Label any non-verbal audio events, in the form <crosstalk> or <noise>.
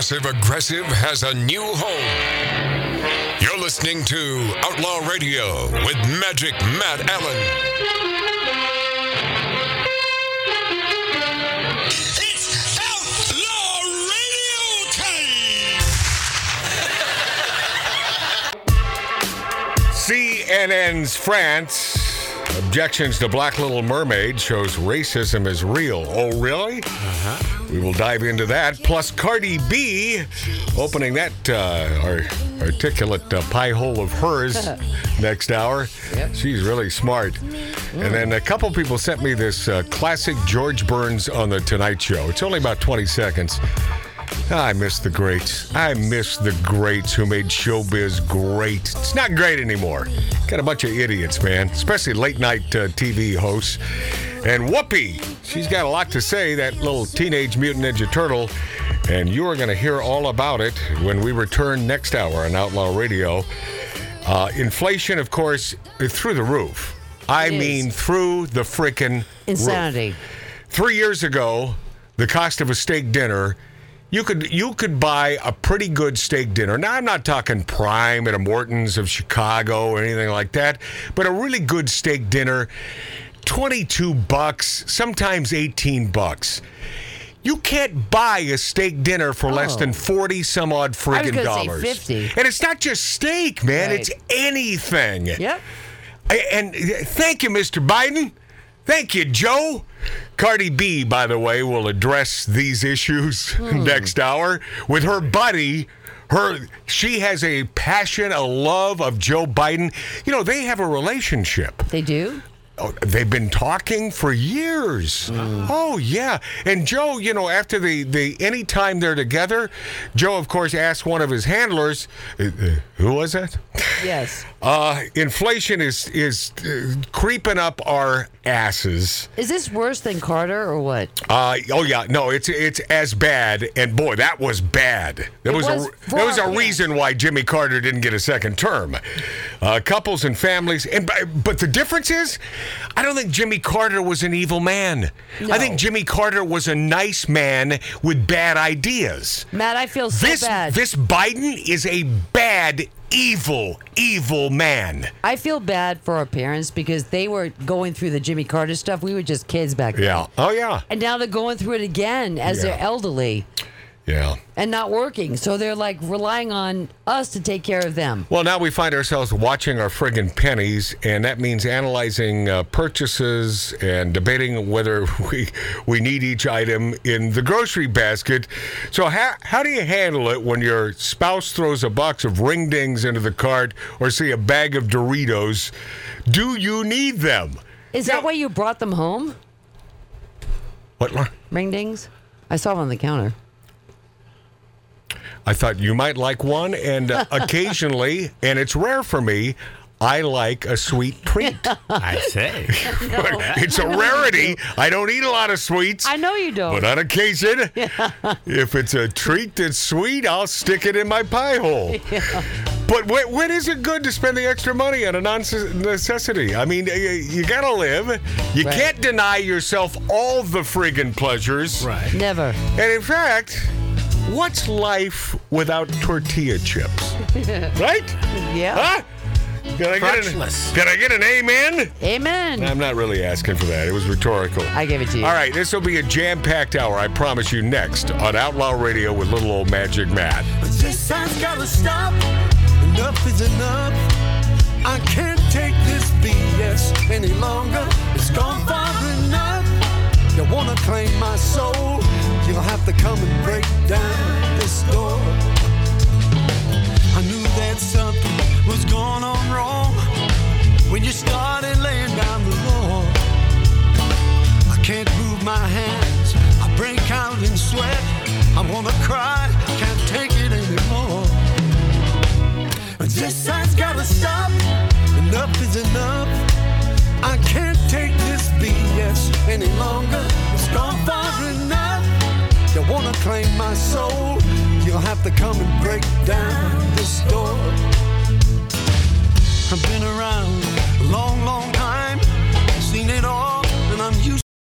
Passive Aggressive has a new home. You're listening to Outlaw Radio with Magic Matt Allen. It's Outlaw Radio time! CNN's France. Objections to Black Little Mermaid shows racism is real. Oh, really? Uh-huh. We will dive into that. Plus, Cardi B opening that uh, articulate uh, pie hole of hers <laughs> next hour. She's really smart. And then a couple people sent me this uh, classic George Burns on The Tonight Show. It's only about 20 seconds. I miss the greats. I miss the greats who made showbiz great. It's not great anymore. Got a bunch of idiots, man, especially late night uh, TV hosts. And Whoopi, she's got a lot to say, that little teenage mutant ninja turtle. And you are going to hear all about it when we return next hour on Outlaw Radio. Uh, inflation, of course, through the roof. I It is. mean, through the freaking roof. Insanity. Three years ago, the cost of a steak dinner, you could you could buy a pretty good steak dinner. Now I'm not talking prime at a Morton's of Chicago or anything like that, but a really good steak dinner, 22 bucks, sometimes 18 bucks. You can't buy a steak dinner for less Oh. than 40 some odd friggin' dollars. 50. And it's not just steak, man, Right. it's anything. Yep. And thank you, Mr. Biden. Thank you, Joe. Cardi B, by the way, will address these issues <laughs> next hour with her buddy. Her, she has a passion, a love of Joe Biden. You know, they have a relationship. They do? Oh, they've been talking for years. Oh yeah, and Joe, you know, after the the anytime they're together, Joe, of course, asked one of his handlers, uh, uh, who was that? <laughs> Yes. Uh, inflation is is uh, creeping up our asses. Is this worse than Carter or what? Uh, oh yeah, no, it's it's as bad. And boy, that was bad. There was, was a there was a yeah. reason why Jimmy Carter didn't get a second term. Uh, couples and families, and but the difference is, I don't think Jimmy Carter was an evil man. I think Jimmy Carter was a nice man with bad ideas. Matt, I feel so This bad. this Biden is a bad, evil, evil man. I feel bad for our parents because they were going through the Jimmy Carter stuff. We were just kids back then. Yeah. Oh yeah. And now they're going through it again as Yeah. they're elderly Yeah. and not working. So they're like relying on us to take care of them. Well, now we find ourselves watching our friggin' pennies, and that means analyzing uh, purchases and debating whether <laughs> we we need each item in the grocery basket. So, how, how do you handle it when your spouse throws a box of ring dings into the cart or, say, a bag of Doritos? Do you need them? Is that why you brought them home? What? Ring dings? I saw them on the counter. I thought you might like one, and uh, <laughs> occasionally, and it's rare for me, I like a sweet treat. <laughs> I say. <laughs> it's a rarity. I don't eat a lot of sweets. I know you don't. But on occasion, if it's a treat that's sweet, I'll stick it in my pie hole. But when, when is it good to spend the extra money on a non necessity? I mean, you, you gotta live. You Right. can't deny yourself all the friggin' pleasures. Right. Never. And in fact, what's life without tortilla chips? <laughs> right? Yeah. Huh? Can I, get an, Crunchless. can I get an amen? Amen. I'm not really asking for that. It was rhetorical. I gave it to you. All right, this will be a jam packed hour, I promise you, next on Outlaw Radio with little old Magic Matt. This has gotta stop. Enough is enough. I can't take this BS any longer. It's gone far enough. You wanna claim my soul? Have to come and break down this door. I knew that something was going on wrong when you started laying down the law. I can't move my hands. I break out in sweat. I wanna cry. I can't take it anymore. This has gotta stop. Claim my soul? You'll have to come and break down